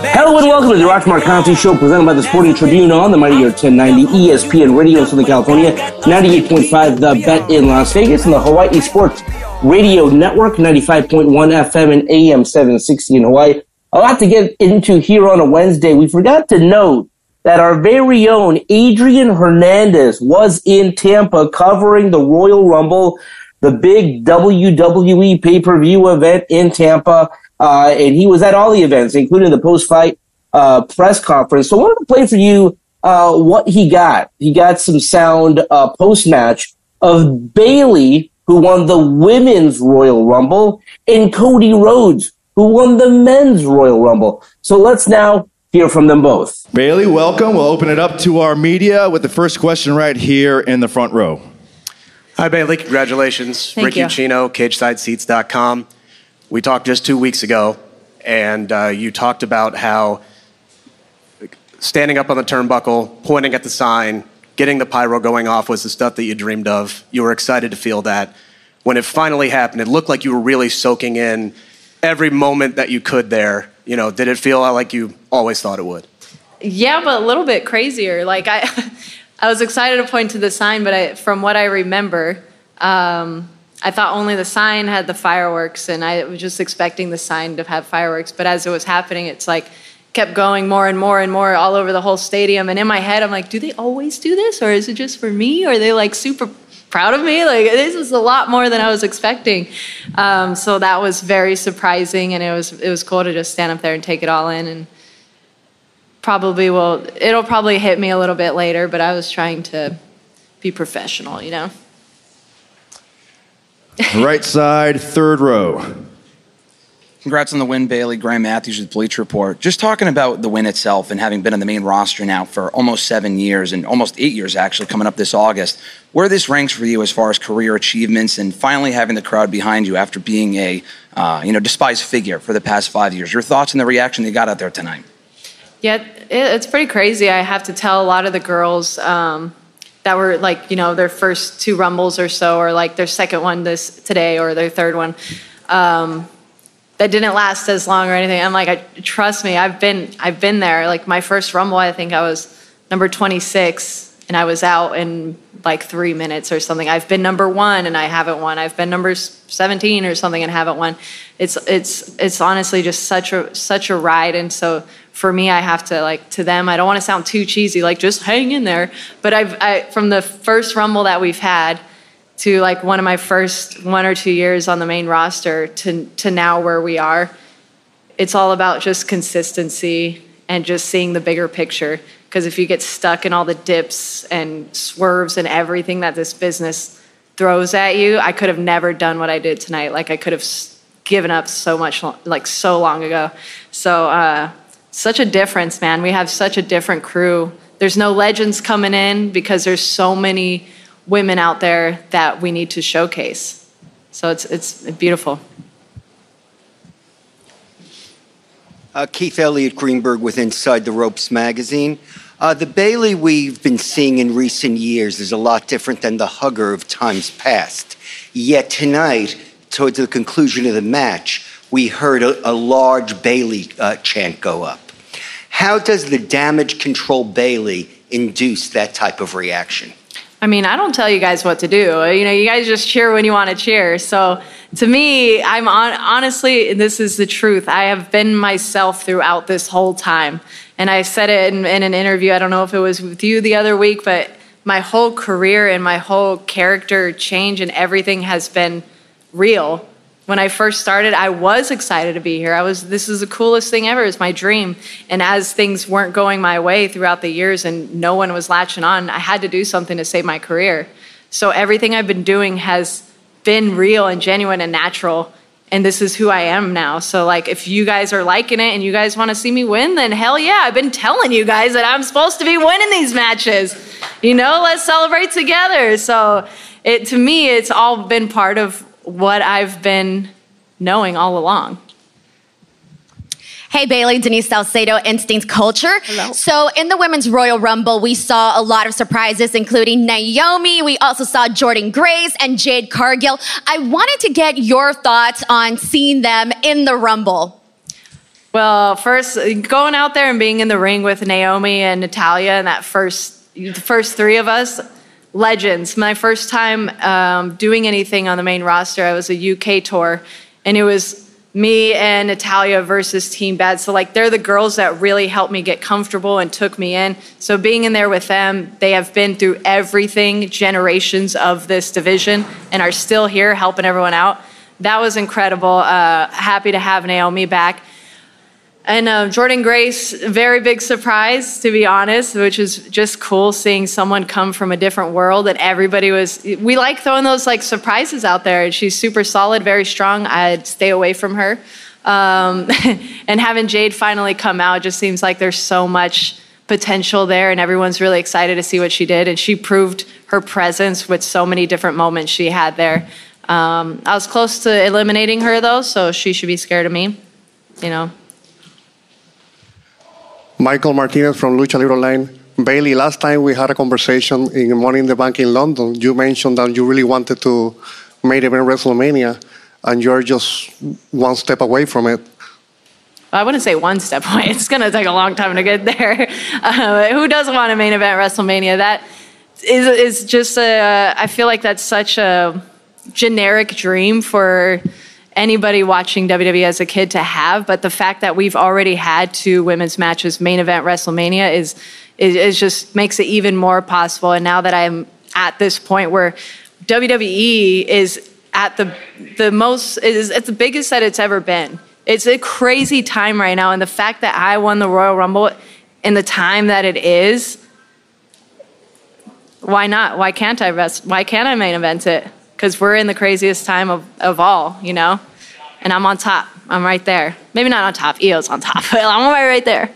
Hello and welcome to the Arash Markazi Show presented by the Sporting Tribune on the Mightier 1090 ESPN Radio in Southern California, 98.5 The Bet in Las Vegas, and the Hawaii Sports Radio Network, 95.1 FM and AM 760 in Hawaii. A lot to get into here on a Wednesday. We forgot to note that our very own Adrian Hernandez was in Tampa covering the Royal Rumble, the big WWE pay-per-view event in Tampa. Uh, and he was at all the events, including the post-fight uh, press conference. So I wanted to play for you uh, what he got. He got some sound uh, post-match of Bayley, who won the women's Royal Rumble, and Cody Rhodes, who won the men's Royal Rumble. So let's now hear from them both. Bayley, welcome. We'll open it up to our media with the first question right here in the front row. Hi, Bayley. Congratulations. Thank Ricky you. Chino, CagesideSeats.com. We talked just two weeks ago, and uh, you talked about how standing up on the turnbuckle, pointing at the sign, getting the pyro going off was the stuff that you dreamed of. You were excited to feel that. When it finally happened, it looked like you were really soaking in every moment that you could there. You know, did it feel like you always thought it would? Yeah, but a little bit crazier. Like I, I was excited to point to the sign, but I, from what I remember, um, I thought only the sign had the fireworks, and I was just expecting the sign to have fireworks. But as it was happening, it's like kept going more and more and more all over the whole stadium. And in my head, I'm like, do they always do this, or is it just for me? Or are they like super proud of me? Like this is a lot more than I was expecting. Um, so that was very surprising, and it was it was cool to just stand up there and take it all in and probably will it'll probably hit me a little bit later but i was trying to be professional you know right side, third row. Congrats on the win, Bayley. Graham Matthews with Bleacher Report. Just talking about the win itself and having been on the main roster now for almost seven years and almost eight years actually coming up this August, where this ranks for you as far as career achievements and finally having the crowd behind you after being a uh, you know despised figure for the past five years. Your thoughts and the reaction they got out there tonight? yeah it's pretty crazy i have to tell a lot of the girls um, that were like you know their first two rumbles or so or like their second one this today or their third one um, that didn't last as long or anything. I'm like I, trust me i've been i've been there. Like my first rumble i think i was number 26 and i was out in like three minutes or something. I've been number one and i haven't won. I've been number 17 or something and haven't won. It's it's it's honestly just such a such a ride and so for me i have to like to them i don't want to sound too cheesy like just hang in there. But i've I, from the first rumble that we've had to like one of my first one or two years on the main roster to to now where we are it's all about just consistency and just seeing the bigger picture. Because if you get stuck in all the dips and swerves and everything that this business throws at you i could have never done what i did tonight. Like i could have given up so much like so long ago. So uh such a difference man we have such a different crew there's no legends coming in because there's so many women out there that we need to showcase so it's it's beautiful Uh, Keith Elliott Greenberg with Inside the Ropes magazine. Uh, the Bayley we've been seeing in recent years is a lot different than the hugger of times past. Yet tonight, towards the conclusion of the match, we heard a, a large Bayley uh, chant go up. How does the damage control Bayley induce that type of reaction? I mean, I don't tell you guys what to do. You know, you guys just cheer when you want to cheer. So to me, I'm on, honestly, this is the truth. I have been myself throughout this whole time. And I said it in, in an interview. I don't know if it was with you the other week, but my whole career and my whole character change and everything has been real when I first started, I was excited to be here. I was, this is the coolest thing ever. It's my dream. And as things weren't going my way throughout the years and no one was latching on, I had to do something to save my career. So everything I've been doing has been real and genuine and natural. And this is who I am now. So, like, if you guys are liking it and you guys want to see me win, then hell yeah, I've been telling you guys that I'm supposed to be winning these matches. You know, let's celebrate together. So, it to me, it's all been part of what I've been knowing all along. Hey Bayley, Denise Salcedo, Instinct Culture. Hello. So in the Women's Royal Rumble, we saw a lot of surprises, including Naomi. We also saw Jordynne Grace and Jade Cargill. I wanted to get your thoughts on seeing them in the Rumble. Well, first, going out there and being in the ring with Naomi and Natalya and that first, the first three of us, legends. My first time um, doing anything on the main roster, I was a UK tour, and it was me and Natalya versus Team Bad. So, like, they're the girls that really helped me get comfortable and took me in. So, being in there with them, they have been through everything, generations of this division, and are still here helping everyone out. That was incredible. Uh, happy to have Naomi back. And uh, Jordynne Grace, very big surprise, to be honest, which is just cool seeing someone come from a different world. And everybody was, we like throwing those like surprises out there. She's super solid, very strong. I'd stay away from her. Um, and having Jade finally come out just seems like there's so much potential there, and everyone's really excited to see what she did. And she proved her presence with so many different moments she had there. Um, I was close to eliminating her though, so she should be scared of me. You know, Michael Martinez from Lucha Libre Online. Bayley, last time we had a conversation in Money in the Bank in London, you mentioned that you really wanted to main event WrestleMania, and you're just one step away from it. I wouldn't say one step away. It's going to take a long time to get there. Uh, who doesn't want a main event WrestleMania? That is, is just a, I feel like that's such a generic dream for anybody watching WWE as a kid to have. But the fact that we've already had two women's matches main event WrestleMania is, is, is just makes it even more possible. And now that I'm at this point where WWE is at the the most is it's the biggest that it's ever been. It's a crazy time right now, and the fact that I won the Royal Rumble in the time that it is, why not? Why can't I rest? Why can't I main event it? Because we're in the craziest time of, of all, you know? And I'm on top. I'm right there. Maybe not on top. EO's on top, but I'm right, right there.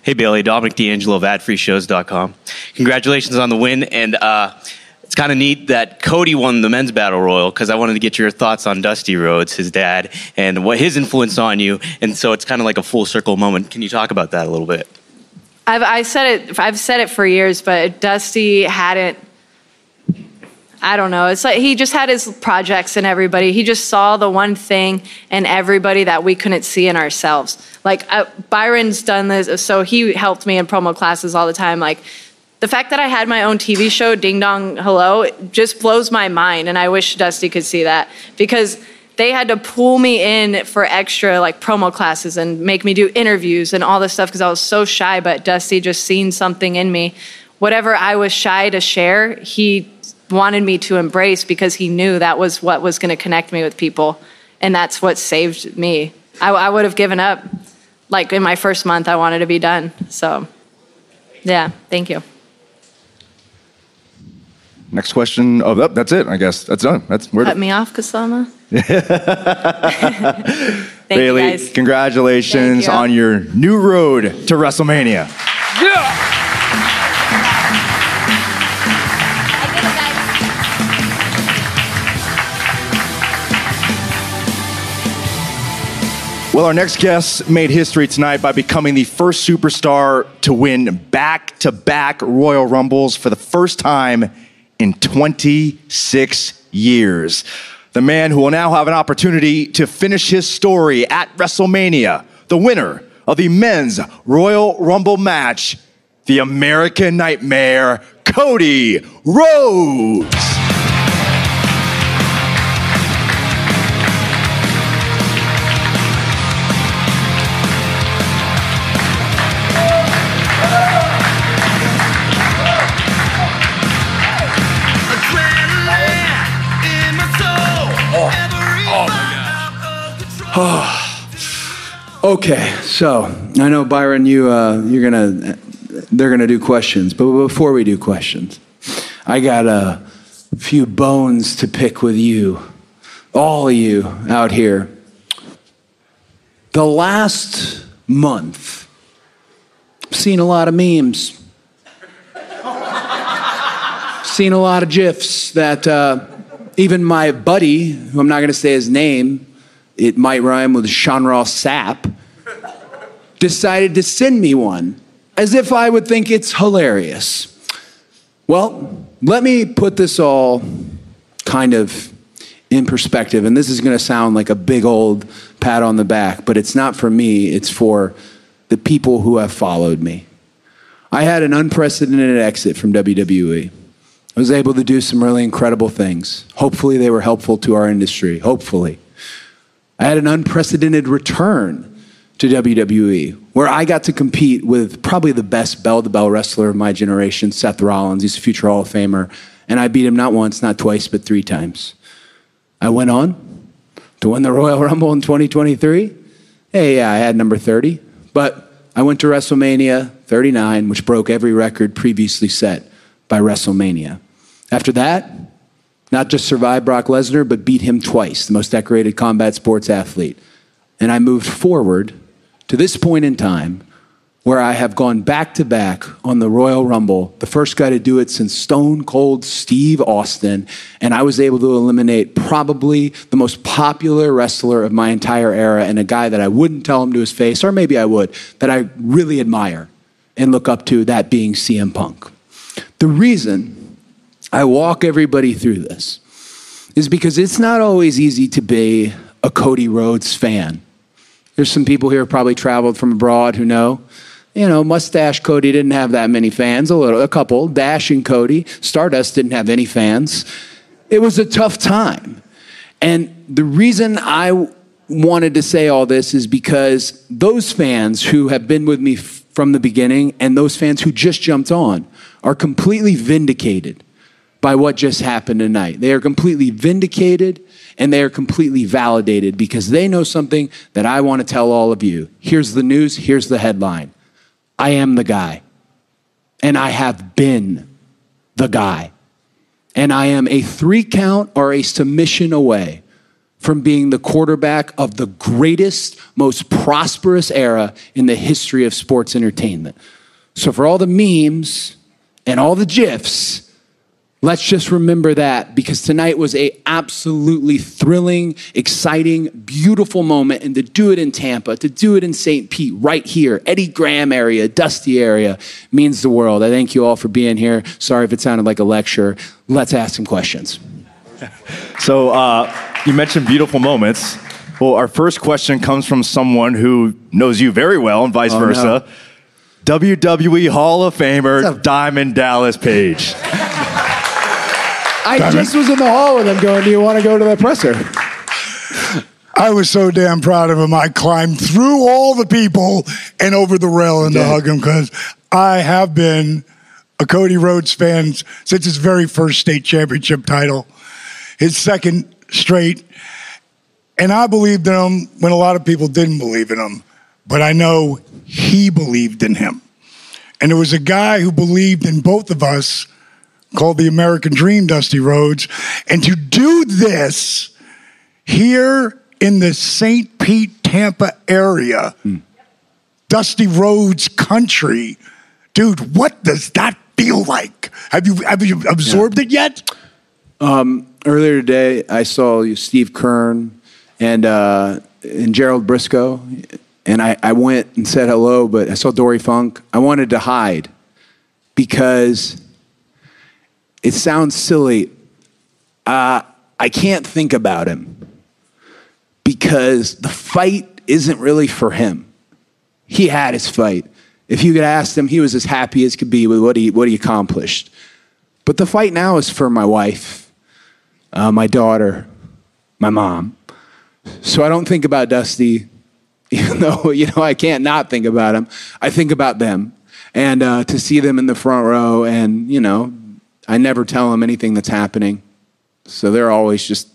Hey Bayley, Dominic D'Angelo of AdFreeShows.com. Congratulations on the win, and uh, it's kind of neat that Cody won the men's battle royal because I wanted to get your thoughts on Dusty Rhodes, his dad, and what his influence on you. And so it's kind of like a full circle moment. Can you talk about that a little bit? I've I said it. I've said it for years, but Dusty hadn't. I don't know. It's like he just had his projects and everybody. He just saw the one thing in everybody that we couldn't see in ourselves. Like uh, Byron's done this, so he helped me in promo classes all the time. Like the fact that I had my own TV show, Ding Dong Hello, just blows my mind, and I wish Dusty could see that because they had to pull me in for extra like promo classes and make me do interviews and all this stuff because I was so shy. But Dusty just seen something in me. Whatever I was shy to share, he wanted me to embrace because he knew that was what was going to connect me with people. And that's what saved me. I, I would have given up. Like in my first month, I wanted to be done. So, yeah, thank you. Next question. Oh, that- that's it. I guess that's done. That's we're Cut me off, Kasama. Thank you, Bayley. guys. Congratulations Thank you. on your new road to WrestleMania. Well, our next guest made history tonight by becoming the first superstar to win back to back Royal Rumbles for the first time in 26 years. The man who will now have an opportunity to finish his story at WrestleMania, the winner of the men's Royal Rumble match, the American Nightmare, Cody Rhodes. Okay, so I know Byron, you uh, you're gonna they're gonna do questions, but before we do questions, I got a few bones to pick with you, all of you out here. The last month, I've seen a lot of memes, seen a lot of gifs that uh, even my buddy, who I'm not gonna say his name, it might rhyme with Shanral Sap, decided to send me one as if I would think it's hilarious. Well, let me put this all kind of in perspective. And this is going to sound like a big old pat on the back, but it's not for me, it's for the people who have followed me. I had an unprecedented exit from WWE. I was able to do some really incredible things. Hopefully, they were helpful to our industry. Hopefully. I had an unprecedented return to WWE, where I got to compete with probably the best bell to bell wrestler of my generation, Seth Rollins. He's a future Hall of Famer. And I beat him not once, not twice, but three times. I went on to win the Royal Rumble in 2023. Hey, yeah, I had number 30. But I went to WrestleMania 39, which broke every record previously set by WrestleMania. After that, not just survive Brock Lesnar, but beat him twice, the most decorated combat sports athlete. And I moved forward to this point in time where I have gone back to back on the Royal Rumble, the first guy to do it since Stone Cold Steve Austin, and I was able to eliminate probably the most popular wrestler of my entire era and a guy that I wouldn't tell him to his face, or maybe I would, that I really admire and look up to, that being CM Punk. The reason I walk everybody through this is because it's not always easy to be a Cody Rhodes fan. There's some people here probably traveled from abroad who know. You know, Mustache Cody didn't have that many fans, a little, a couple. Dash and Cody, Stardust didn't have any fans. It was a tough time. And the reason I wanted to say all this is because those fans who have been with me f- from the beginning and those fans who just jumped on are completely vindicated by what just happened tonight. They are completely vindicated and they are completely validated because they know something that I want to tell all of you. Here's the news, here's the headline I am the guy, and I have been the guy. And I am a three count or a submission away from being the quarterback of the greatest, most prosperous era in the history of sports entertainment. So, for all the memes and all the GIFs, Let's just remember that because tonight was a absolutely thrilling, exciting, beautiful moment and to do it in Tampa, to do it in St. Pete right here, Eddie Graham area, Dusty area means the world. I thank you all for being here. Sorry if it sounded like a lecture. Let's ask some questions. So uh, you mentioned beautiful moments. Well, our first question comes from someone who knows you very well, and vice Oh, no. versa. WWE Hall of Famer Diamond Dallas Page. I just was in the hall with him going, Do you want to go to the presser? I was so damn proud of him. I climbed through all the people and over the railing to hug him because I have been a Cody Rhodes fan since his very first state championship title, his second straight. And I believed in him when a lot of people didn't believe in him. But I know he believed in him. And there was a guy who believed in both of us called the American Dream, Dusty Rhodes. And to do this here in the St. Pete, Tampa area, Dusty Rhodes country, dude, what does that feel like? Have you have you absorbed it yet? Um, earlier today, I saw Steve Keirn and uh, and Gerald Brisco, and I, I went and said hello, but I saw Dory Funk. I wanted to hide because it sounds silly. Uh, I can't think about him because the fight isn't really for him. He had his fight. If you could ask him, he was as happy as could be with what he, what he accomplished. But the fight now is for my wife, uh, my daughter, my mom. So I don't think about Dusty, even though you know I can't not think about him. I think about them, and uh, to see them in the front row, and you know, I never tell them anything that's happening, so they're always just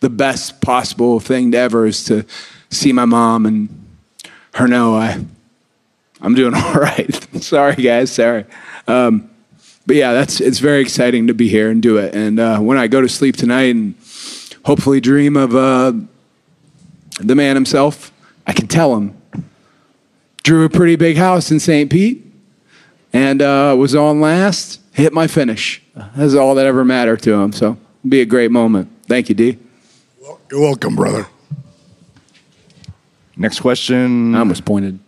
the best possible thing to ever is to see my mom and her know I, I'm doing all right. sorry, guys. Sorry. Um, but yeah, that's it's very exciting to be here and do it. And uh, when I go to sleep tonight and hopefully dream of uh, the man himself, I can tell him. Drew a pretty big house in St. Pete and uh, was on last, hit my finish. That's all that ever mattered to him. So it'll be a great moment. Thank you, D. You're welcome, brother. Next question. I almost pointed.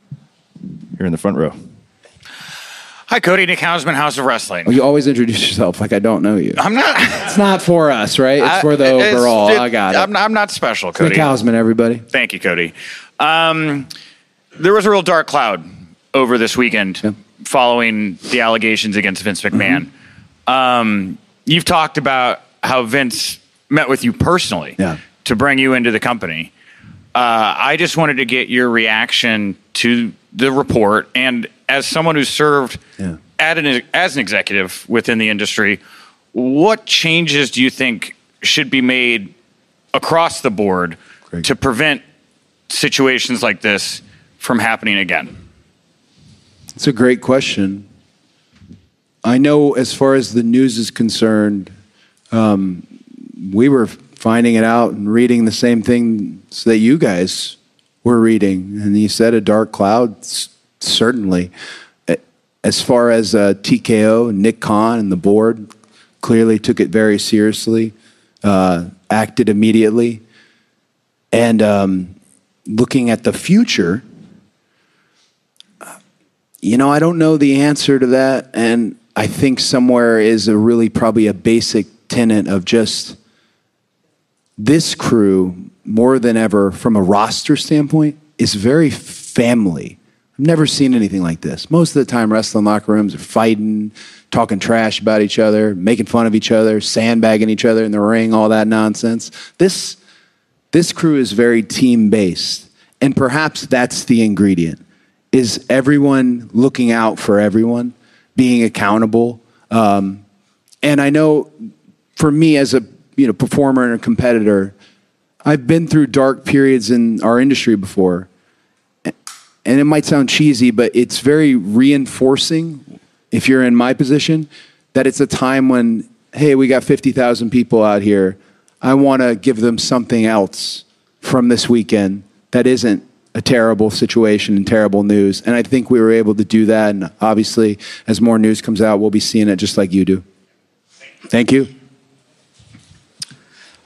Here in the front row. Hi, Cody. Nick Hausman, Haus of Wrestling. Well, you always introduce yourself like I don't know you. I'm not. It's not for us, right? It's for the it's- overall. it- I got it. I'm, I'm not special, It's Nick Cody. Hausman, everybody. Thank you, Cody. Um, there was a real dark cloud over this weekend following the allegations against Vince McMahon. Um, you've talked about how Vince met with you personally to bring you into the company. Uh, I just wanted to get your reaction to the report, and as someone who served at an, as an executive within the industry, what changes do you think should be made across the board to prevent situations like this from happening again? It's a great question. I know as far as the news is concerned, um, we were finding it out and reading the same things that you guys were reading. And you said a dark cloud, certainly. As far as uh, TKO, Nick Khan, and the board clearly took it very seriously, uh, acted immediately. And um, looking at the future, you know, I don't know the answer to that. And I think somewhere is a really probably a basic tenet of just this crew, more than ever, from a roster standpoint, is very family. I've never seen anything like this. Most of the time, wrestling locker rooms are fighting, talking trash about each other, making fun of each other, sandbagging each other in the ring, all that nonsense. This, this crew is very team based. And perhaps that's the ingredient is everyone looking out for everyone, being accountable. Um, and I know for me as a you know performer and a competitor, I've been through dark periods in our industry before. And it might sound cheesy, but it's very reinforcing if you're in my position that it's a time when, hey, we got 50,000 people out here. I want to give them something else from this weekend that isn't a terrible situation and terrible news. And I think we were able to do that. And obviously, as more news comes out, we'll be seeing it just like you do. Thank you.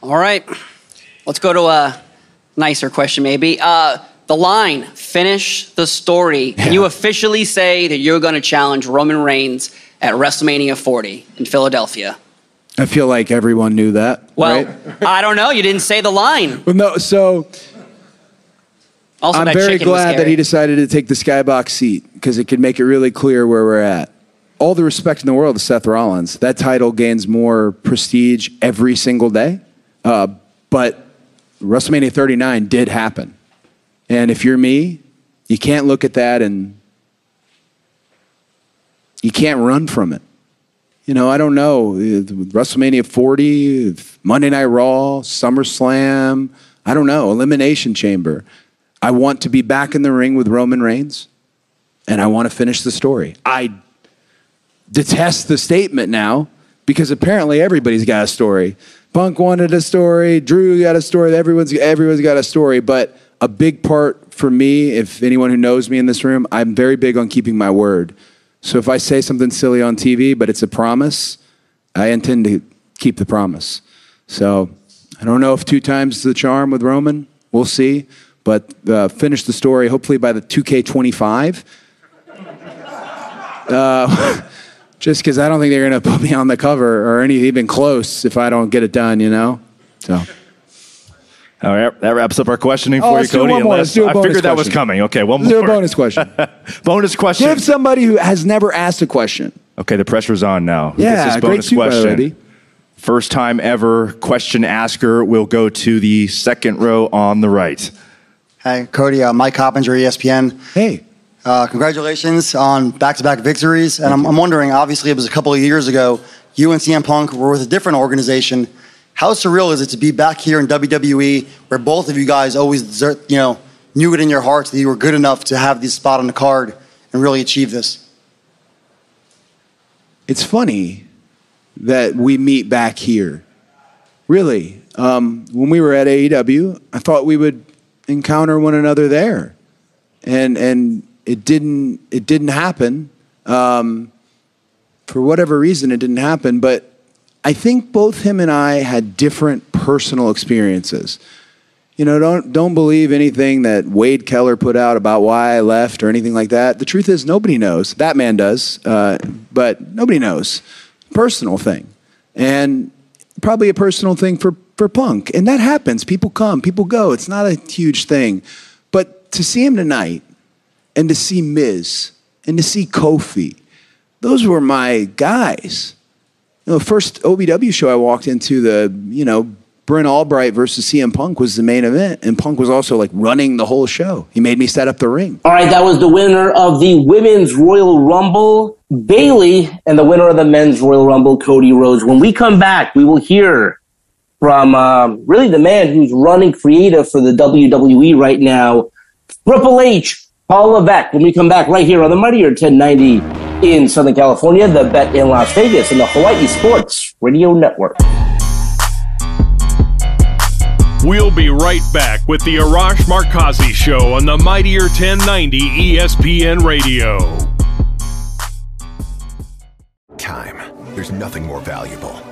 All right. Let's go to a nicer question, maybe. Uh, the line, finish the story. Can you officially say that you're going to challenge Roman Reigns at WrestleMania 40 in Philadelphia? I feel like everyone knew that. Well, right? I don't know. You didn't say the line. Well, no, so Also, I'm very glad that he decided to take the skybox seat because it could make it really clear where we're at. All the respect in the world to Seth Rollins. That title gains more prestige every single day. Uh, but WrestleMania 39 did happen. And if you're me, you can't look at that and you can't run from it. You know, I don't know. uh, WrestleMania 40, Monday Night Raw, SummerSlam, I don't know, Elimination Chamber. I want to be back in the ring with Roman Reigns and I want to finish the story. I detest the statement now because apparently everybody's got a story. Punk wanted a story, Drew got a story, everyone's everyone's got a story, but a big part for me, if anyone who knows me in this room, I'm very big on keeping my word. So if I say something silly on TV, but it's a promise, I intend to keep the promise. So I don't know if two times the charm with Roman. We'll see. But uh, finish the story hopefully by the 2K25. Uh, just because I don't think they're going to put me on the cover or any even close if I don't get it done, you know? So. All right, that wraps up our questioning Oh, for you, Cody. one more. Let's do a I bonus I figured that was coming. Okay, one Let's more. do a bonus question. bonus question. Give somebody who has never asked a question. Okay, the pressure's on now. Yeah, this great bonus suit, by the way, question? First time ever question asker will go to the second row on the right. Hi, Cody. Uh, Mike Coppinger, ESPN. Hey. Uh, congratulations on back-to-back victories. And I'm, I'm wondering, obviously, it was a couple of years ago. You and CM Punk were with a different organization. How surreal is it to be back here in WWE, where both of you guys always, desert, you know, knew it in your hearts that you were good enough to have this spot on the card and really achieve this? It's funny that we meet back here. Really, um, when we were at AEW, I thought we would encounter one another there, and and it didn't. It didn't happen. Um, for whatever reason, it didn't happen. But I think both him and I had different personal experiences. You know, don't don't believe anything that Wade Keller put out about why I left or anything like that. The truth is, nobody knows. That man does, uh, but nobody knows. Personal thing, and probably a personal thing for for Punk, and that happens. People come, people go. It's not a huge thing, but to see him tonight, and to see Miz, and to see Kofi, those were my guys. You know, the first OVW show I walked into, the you know Brent Albright versus CM Punk was the main event, and Punk was also like running the whole show. He made me set up the ring. All right, that was the winner of the Women's Royal Rumble, Bayley, and the winner of the Men's Royal Rumble, Cody Rhodes. When we come back, we will hear from um, really the man who's running creative for the WWE right now, Triple H, Paul Levesque. When we come back right here on the Mightier 1090 in Southern California, the Bet in Las Vegas, and the Hawaii Sports Radio Network. We'll be right back with the Arash Markazi Show on the Mightier 1090 ESPN Radio. Time. There's nothing more valuable.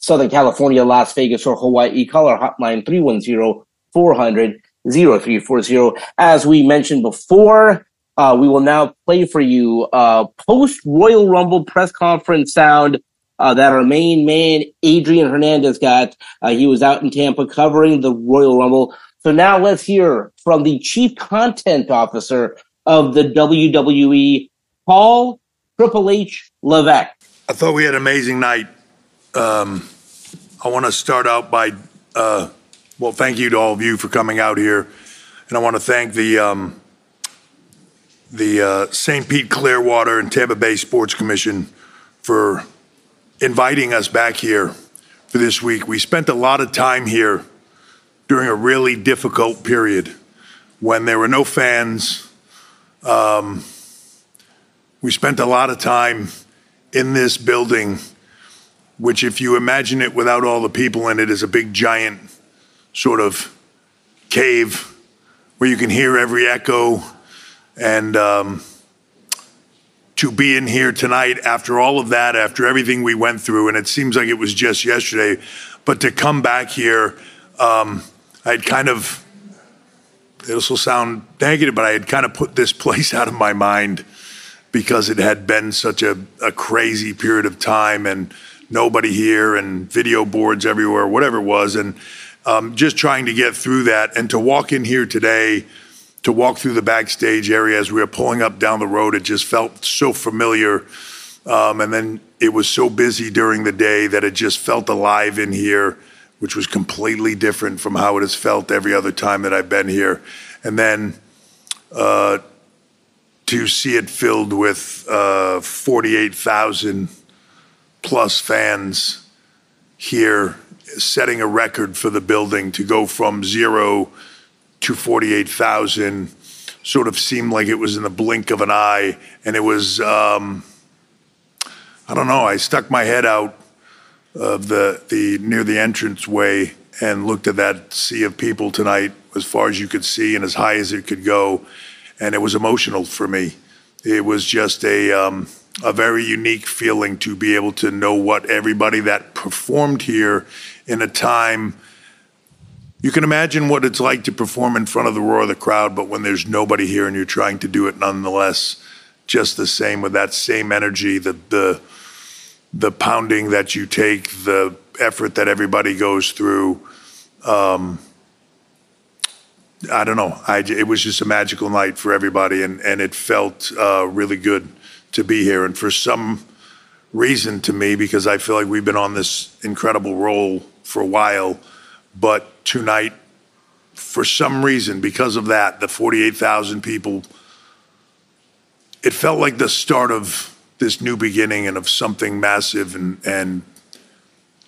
Southern California, Las Vegas, or Hawaii, call our hotline 310 400 0340. As we mentioned before, uh, we will now play for you uh, post Royal Rumble press conference sound uh, that our main man, Adrian Hernandez, got. Uh, he was out in Tampa covering the Royal Rumble. So now let's hear from the chief content officer of the WWE, Paul Triple H Levesque. I thought we had an amazing night. Um, I want to start out by, uh, well, thank you to all of you for coming out here, and I want to thank the um, the uh, St. Pete Clearwater and Tampa Bay Sports Commission for inviting us back here for this week. We spent a lot of time here during a really difficult period when there were no fans. Um, we spent a lot of time in this building which, if you imagine it without all the people in it, is a big giant sort of cave where you can hear every echo. And um, to be in here tonight after all of that, after everything we went through, and it seems like it was just yesterday, but to come back here, um, I'd kind of, this will sound negative, but I had kind of put this place out of my mind because it had been such a, a crazy period of time. And nobody here and video boards everywhere, whatever it was, and um, just trying to get through that. And to walk in here today, to walk through the backstage area as we were pulling up down the road, it just felt so familiar. Um, and then it was so busy during the day that it just felt alive in here, which was completely different from how it has felt every other time that I've been here. And then uh, to see it filled with uh, 48,000 plus fans here, setting a record for the building to go from zero to 48,000 sort of seemed like it was in the blink of an eye. And it was, um, I don't know, I stuck my head out of the, the near the entrance way and looked at that sea of people tonight as far as you could see and as high as it could go. And it was emotional for me. It was just a, um, a very unique feeling to be able to know what everybody that performed here in a time. You can imagine what it's like to perform in front of the roar of the crowd, but when there's nobody here and you're trying to do it nonetheless, just the same with that same energy, the the the pounding that you take, the effort that everybody goes through. Um, I don't know. I, it was just a magical night for everybody, and, and it felt uh, really good to be here. And for some reason to me, because I feel like we've been on this incredible roll for a while, but tonight, for some reason, because of that, the 48,000 people, it felt like the start of this new beginning and of something massive and, and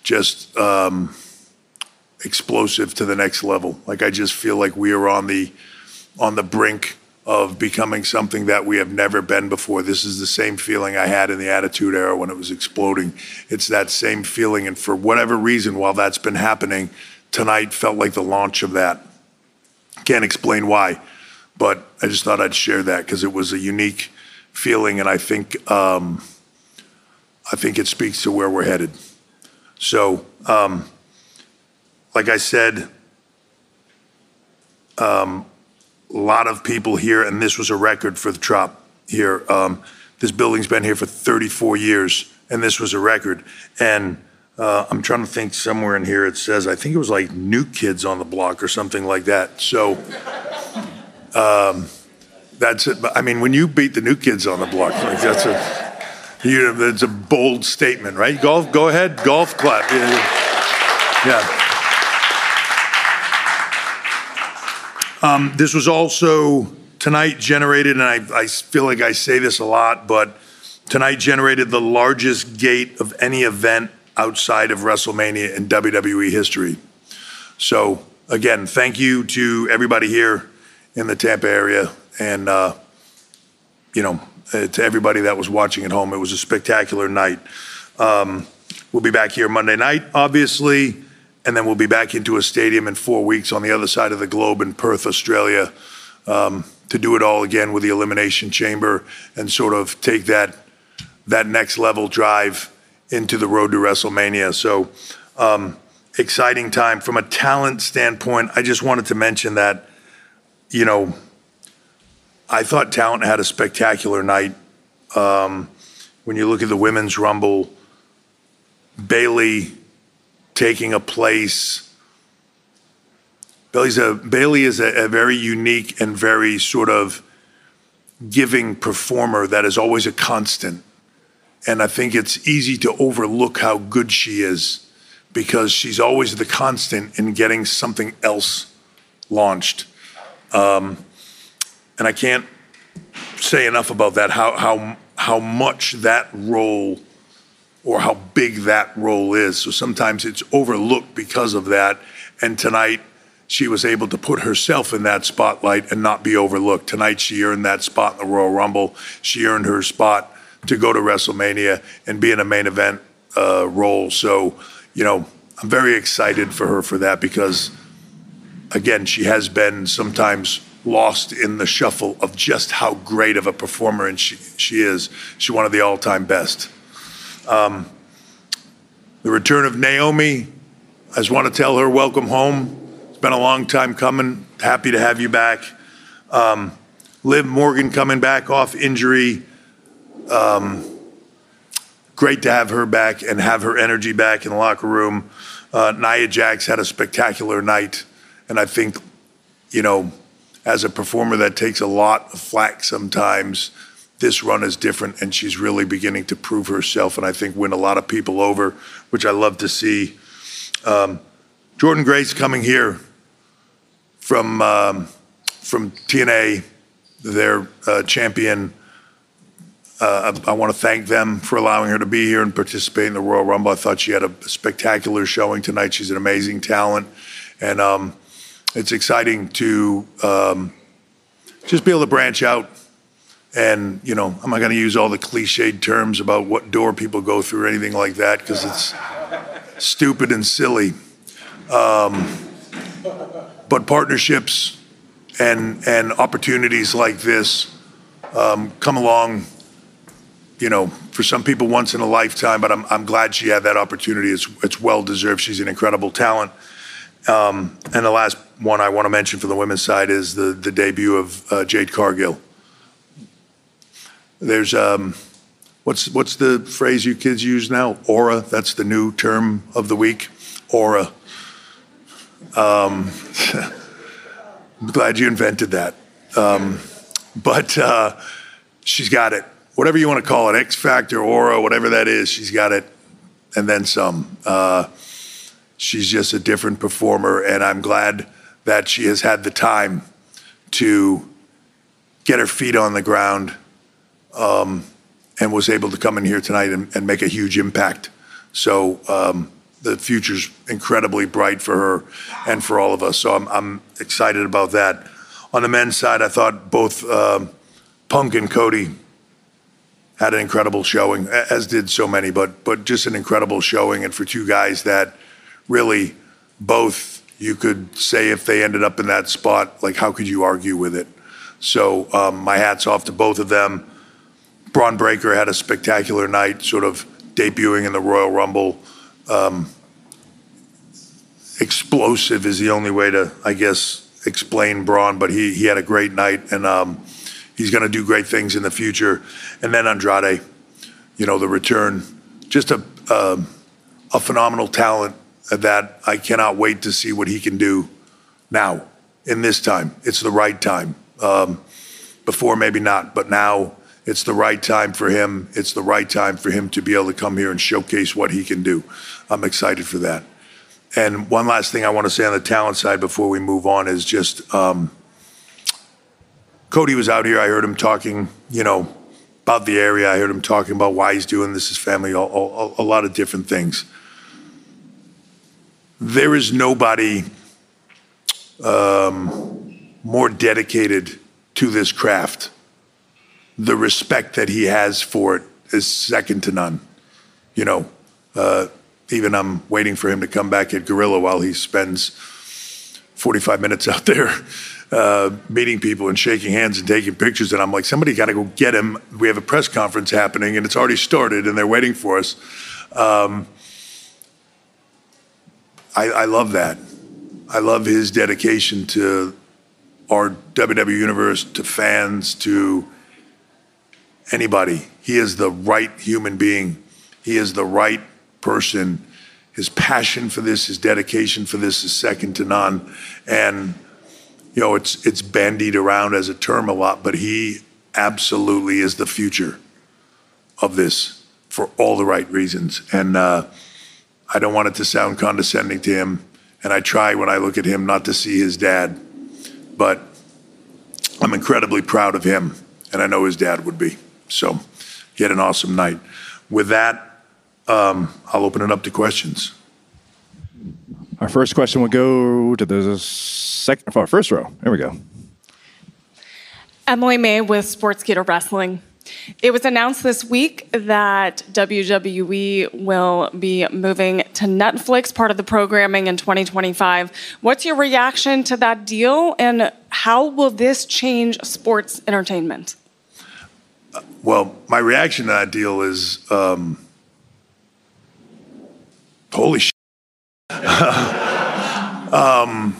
just um, explosive to the next level. Like I just feel like we are on the on the brink of becoming something that we have never been before. This is the same feeling I had in the Attitude Era when it was exploding. It's that same feeling, and for whatever reason, while that's been happening, tonight felt like the launch of that. Can't explain why, but I just thought I'd share that because it was a unique feeling, and I think um, I think it speaks to where we're headed. So, um, like I said, um, lot of people here, and this was a record for the Trop here. Um, this building's been here for 34 years, and this was a record. And uh, I'm trying to think somewhere in here it says, I think it was like New Kids on the Block or something like that. So um, that's it. But I mean, when you beat the New Kids on the Block, like that's a, you, that's a bold statement, right? Golf, go ahead, golf clap. Yeah. yeah. Um, this was also tonight generated, and I, I feel like I say this a lot, but tonight generated the largest gate of any event outside of WrestleMania in WWE history. So, again, thank you to everybody here in the Tampa area and, uh, you know, uh, to everybody that was watching at home. It was a spectacular night. Um, we'll be back here Monday night, obviously and then we'll be back into a stadium in four weeks on the other side of the globe in Perth, Australia, um, to do it all again with the Elimination Chamber and sort of take that that next level drive into the road to WrestleMania. So, um, exciting time from a talent standpoint. I just wanted to mention that, you know, I thought talent had a spectacular night. Um, when you look at the women's rumble, Bayley taking a place. Bayley's a, Bayley is a, a very unique and very sort of giving performer that is always a constant. And I think it's easy to overlook how good she is because she's always the constant in getting something else launched. Um, and I can't say enough about that, how, how, how much that role or how big that role is. So sometimes it's overlooked because of that. And tonight, she was able to put herself in that spotlight and not be overlooked. Tonight, she earned that spot in the Royal Rumble. She earned her spot to go to WrestleMania and be in a main event uh, role. So, you know, I'm very excited for her for that because, again, she has been sometimes lost in the shuffle of just how great of a performer and she, she is. She's one of the all-time best. Um, the return of Naomi, I just want to tell her welcome home. It's been a long time coming. Happy to have you back. Um, Liv Morgan coming back off injury. Um, great to have her back and have her energy back in the locker room. Uh, Nia Jax had a spectacular night, and I think, you know, as a performer that takes a lot of flack sometimes, this run is different, and she's really beginning to prove herself, and I think win a lot of people over, which I love to see. Um, Jordynne Grace coming here from um, from TNA, their uh, champion. Uh, I, I want to thank them for allowing her to be here and participate in the Royal Rumble. I thought she had a spectacular showing tonight. She's an amazing talent, and um, it's exciting to um, just be able to branch out and, you know, I'm not going to use all the cliched terms about what door people go through or anything like that because it's stupid and silly. Um, but partnerships and and opportunities like this um, come along. You know, for some people once in a lifetime. But I'm I'm glad she had that opportunity. It's it's well deserved. She's an incredible talent. Um, and the last one I want to mention for the women's side is the the debut of uh, Jade Cargill. There's um, what's what's the phrase you kids use now? Aura. That's the new term of the week. Aura. Um, I'm glad you invented that. Um, but uh, she's got it. Whatever you want to call it, X Factor, Aura, whatever that is, she's got it, and then some. Uh, she's just a different performer, and I'm glad that she has had the time to get her feet on the ground and was able to come in here tonight and, make a huge impact. So um, the future's incredibly bright for her and for all of us. So I'm, excited about that. On the men's side, I thought both um, Punk and Cody had an incredible showing, as did so many, but but just an incredible showing. And for two guys that really both you could say if they ended up in that spot, like how could you argue with it? So um, my hats off to both of them. Bron Breakker had a spectacular night, sort of debuting in the Royal Rumble. Um, explosive is the only way to, I guess, explain Bron, but he he had a great night, and um, he's going to do great things in the future. And then Andrade, you know, the return, just a um a phenomenal talent that I cannot wait to see what he can do now in this time. It's the right time. Um, before maybe not, but now it's the right time for him. It's the right time for him to be able to come here and showcase what he can do. I'm excited for that. And one last thing I want to say on the talent side before we move on is just um, Cody was out here. I heard him talking, you know, about the area. I heard him talking about why he's doing this, his family, a, a, a lot of different things. There is nobody um, more dedicated to this craft. The respect that he has for it is second to none. You know, uh, even I'm waiting for him to come back at Gorilla while he spends 45 minutes out there uh, meeting people and shaking hands and taking pictures. And I'm like, somebody got to go get him. We have a press conference happening and it's already started and they're waiting for us. Um, I, I love that. I love his dedication to our WWE universe, to fans, to anybody. He is the right human being. He is the right person. His passion for this, his dedication for this is second to none. And you know, it's it's bandied around as a term a lot, but he absolutely is the future of this for all the right reasons. And uh, I don't want it to sound condescending to him. And I try when I look at him not to see his dad, but I'm incredibly proud of him, and I know his dad would be. So he had an awesome night. With that, um, I'll open it up to questions. Our first question will go to the second, our first row. There we go. Emily May with Sports Sportskeeda Wrestling. It was announced this week that WWE will be moving to Netflix, part of the programming in 2025. What's your reaction to that deal, and how will this change sports entertainment? Well, my reaction to that deal is um, holy shit. um,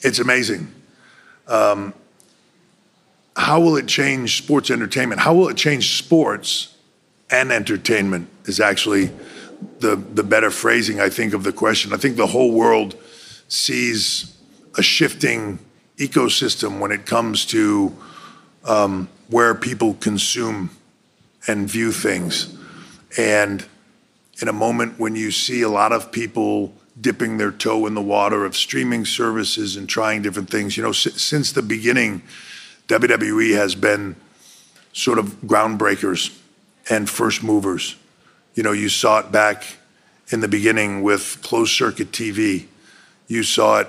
it's amazing. Um, how will it change sports entertainment? How will it change sports and entertainment? Is actually the the better phrasing, I think, of the question. I think the whole world sees a shifting ecosystem when it comes to um, where people consume and view things, and in a moment when you see a lot of people dipping their toe in the water of streaming services and trying different things, you know, s- since the beginning. WWE has been sort of groundbreakers and first movers. You know, you saw it back in the beginning with closed circuit TV. You saw it,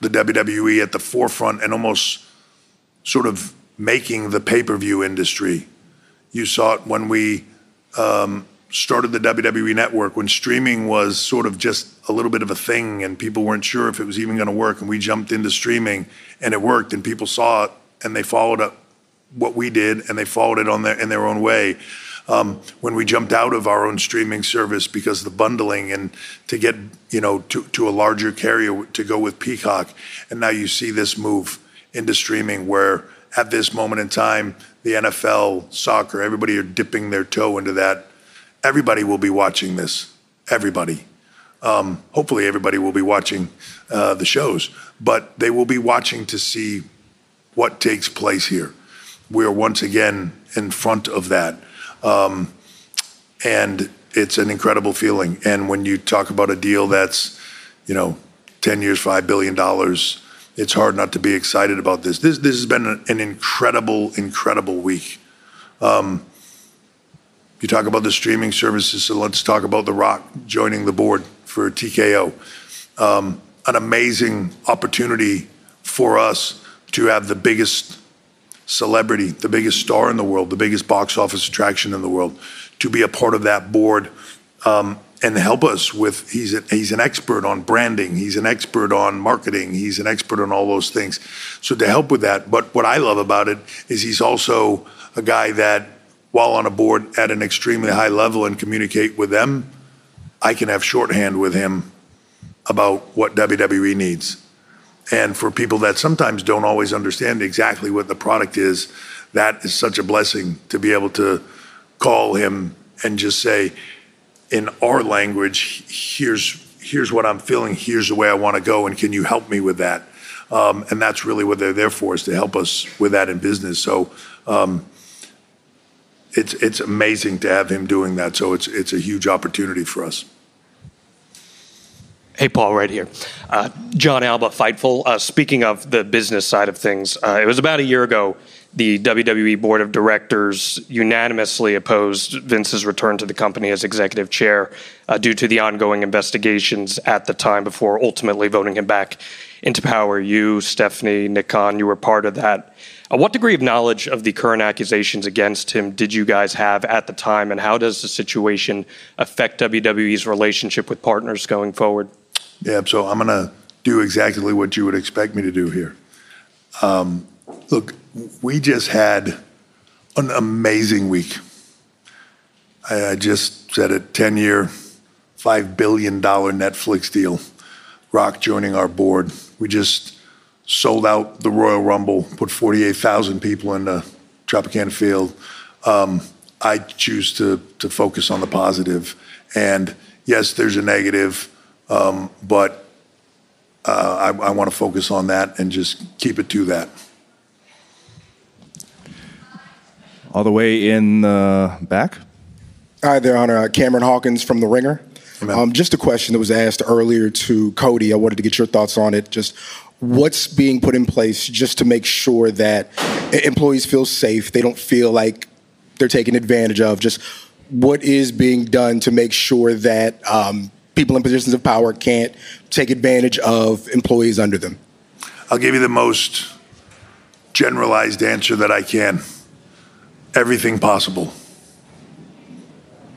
the WWE at the forefront and almost sort of making the pay per view industry. You saw it when we um, started the WWE network, when streaming was sort of just a little bit of a thing and people weren't sure if it was even going to work. And we jumped into streaming and it worked and people saw it and they followed up what we did and they followed it on their, in their own way. Um, when we jumped out of our own streaming service because the bundling and to get you know to, to a larger carrier to go with Peacock, and now you see this move into streaming where at this moment in time the NFL, soccer, everybody are dipping their toe into that. Everybody will be watching this. Everybody. Um, hopefully, everybody will be watching uh, the shows, but they will be watching to see what takes place here. We are once again in front of that. Um, and it's an incredible feeling. And when you talk about a deal that's, you know, 10 years, $5 billion, it's hard not to be excited about this. This, this has been an, incredible, incredible week. Um, you talk about the streaming services, so let's talk about The Rock joining the board for TKO. Um, an amazing opportunity for us to have the biggest celebrity, the biggest star in the world, the biggest box office attraction in the world, to be a part of that board um, and help us with. He's a, he's an expert on branding. He's an expert on marketing. He's an expert on all those things. So to help with that, but what I love about it is he's also a guy that, while on a board at an extremely high level and communicate with them, I can have shorthand with him about what WWE needs. And for people that sometimes don't always understand exactly what the product is, that is such a blessing to be able to call him and just say, in our language, here's here's what I'm feeling, here's the way I want to go, and can you help me with that? Um, and that's really what they're there for, is to help us with that in business. So um, it's it's amazing to have him doing that. So it's it's a huge opportunity for us. Hey, Paul, right here. Uh, Jon Alba, Fightful. Uh, speaking of the business side of things, uh, it was about a year ago the WWE Board of Directors unanimously opposed Vince's return to the company as executive chair uh, due to the ongoing investigations at the time before ultimately voting him back into power. You, Stephanie, Nick Khan, you were part of that. Uh, what degree of knowledge of the current accusations against him did you guys have at the time, and how does the situation affect WWE's relationship with partners going forward? Yeah, so I'm going to do exactly what you would expect me to do here. Um, look, we just had an amazing week. I, just said it 10 year, $5 billion Netflix deal. Rock joining our board. We just sold out the Royal Rumble, put 48,000 people in the Tropicana Field. Um, I choose to, to focus on the positive. And yes, there's a negative um, but uh, I want to focus on that and just keep it to that. All the way in the back. Hi there, Honor. Uh, Cameron Hawkins from The Ringer. Um, just a question that was asked earlier to Cody. I wanted to get your thoughts on it. Just what's being put in place just to make sure that employees feel safe, they don't feel like they're taken advantage of. Just what is being done to make sure that um, people in positions of power can't take advantage of employees under them? I'll give you the most generalized answer that I can. Everything possible.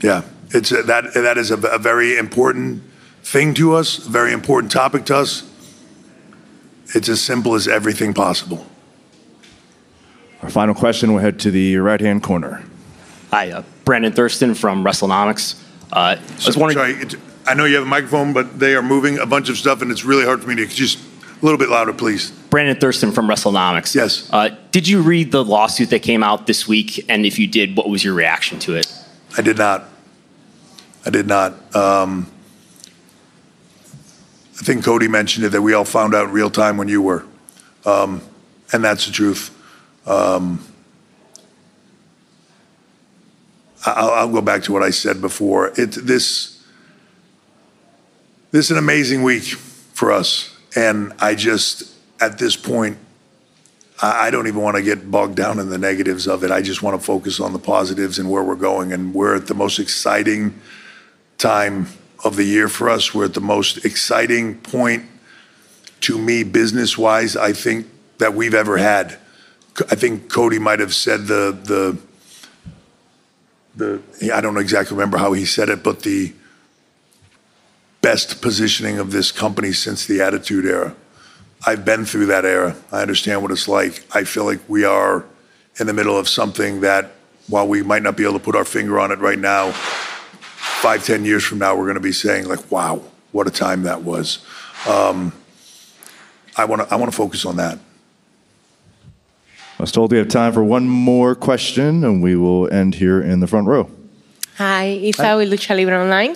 Yeah, it's a, that that is a, a very important thing to us, a very important topic to us. It's as simple as everything possible. Our final question We'll head to the right hand corner. Hi, uh, Brandon Thurston from WrestleNomics. Uh, I was wondering. Sorry, I know you have a microphone, but they are moving a bunch of stuff, and it's really hard for me to just a little bit louder, please. Brandon Thurston from WrestleNomics. Yes. Uh, did you read the lawsuit that came out this week? And if you did, what was your reaction to it? I did not. I did not. Um, I think Cody mentioned it that we all found out in real time when you were, um, and that's the truth. Um, I'll, I'll go back to what I said before. It this this is an amazing week for us, and I just at this point I don't even want to get bogged down in the negatives of it. I just want to focus on the positives and where we're going. And we're at the most exciting time of the year for us. We're at the most exciting point to me, business wise, I think that we've ever had. I think Cody might have said the, the, the, I don't know exactly remember how he said it, but the, best positioning of this company since the Attitude Era. I've been through that era. I understand what it's like. I feel like we are in the middle of something that, while we might not be able to put our finger on it right now, five, ten years from now, we're going to be saying like, "Wow, what a time that was." Um, I want to. I want to focus on that. I was told we have time for one more question, and we will end here in the front row. Hi, Isa with Lucha Libre Online.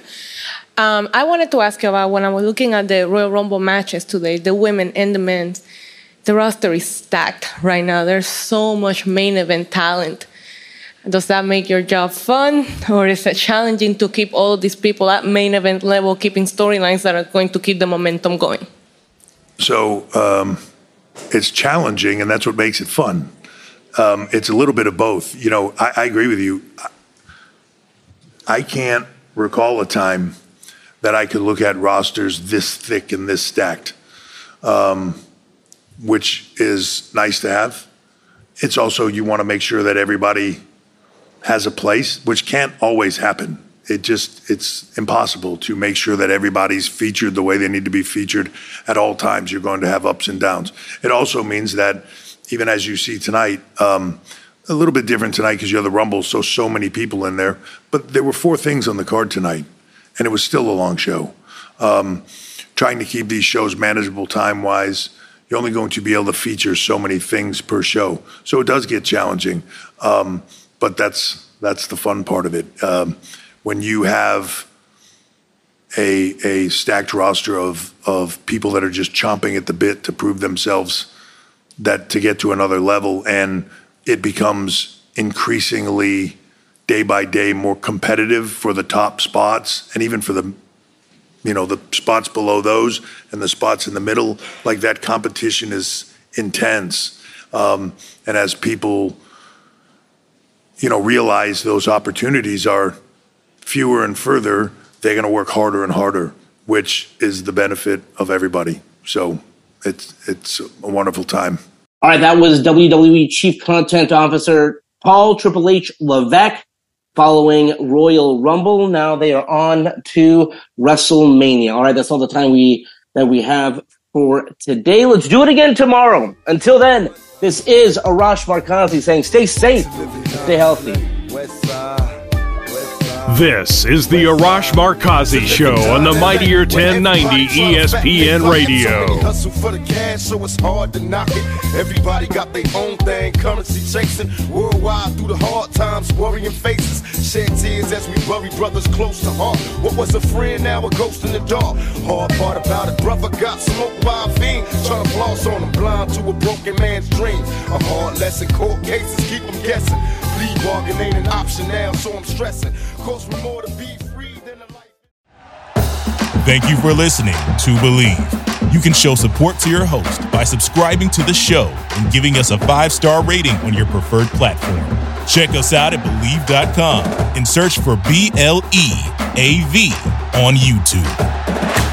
Um, I wanted to ask you about when I was looking at the Royal Rumble matches today, the women and the men's. The roster is stacked right now. There's so much main event talent. Does that make your job fun, or is it challenging to keep all these people at main event level, keeping storylines that are going to keep the momentum going? So um, it's challenging, and that's what makes it fun. Um, it's a little bit of both. You know, I, I agree with you. I, I can't recall a time that I could look at rosters this thick and this stacked, um, which is nice to have. It's also you want to make sure that everybody has a place, which can't always happen. It just it's impossible to make sure that everybody's featured the way they need to be featured at all times. You're going to have ups and downs. It also means that even as you see tonight, um, a little bit different tonight because you have the Rumble, so so many people in there. But there were four things on the card tonight, and it was still a long show. Um, trying to keep these shows manageable time wise, you're only going to be able to feature so many things per show, so it does get challenging. Um, but that's that's the fun part of it. Um, when you have a a stacked roster of of people that are just chomping at the bit to prove themselves that to get to another level and it becomes increasingly day by day more competitive for the top spots and even for the you know the spots below those and the spots in the middle. Like that competition is intense. Um, and as people you know realize those opportunities are fewer and further they're going to work harder and harder which is the benefit of everybody. So it's it's a wonderful time. All right, that was WWE Chief Content Officer Paul Triple H Levesque following Royal Rumble. Now they are on to WrestleMania. All right, that's all the time we that we have for today. Let's do it again tomorrow. Until then, this is Arash Markazi saying stay safe, stay healthy. This is the Arash Markazi Show on the Mighty 1090 ESPN Radio. Hustle for the cash, so it's hard to knock it. Everybody got their own thing, currency chasing. Worldwide through the hard times, worrying faces. Shed tears as we bury brothers close to heart. What was a friend, now a ghost in the dark. Hard part about it, brother got smoked by a fiend. Trying to floss on him, blind to a broken man's dream. A hard lesson, court cases keep them guessing. Plea bargain ain't an option now, so I'm stressing. More to be free than a life. Thank you for listening to Bleav. You can show support to your host by subscribing to the show and giving us a five star rating on your preferred platform. Check us out at Bleav.com and search for B L E A V on YouTube.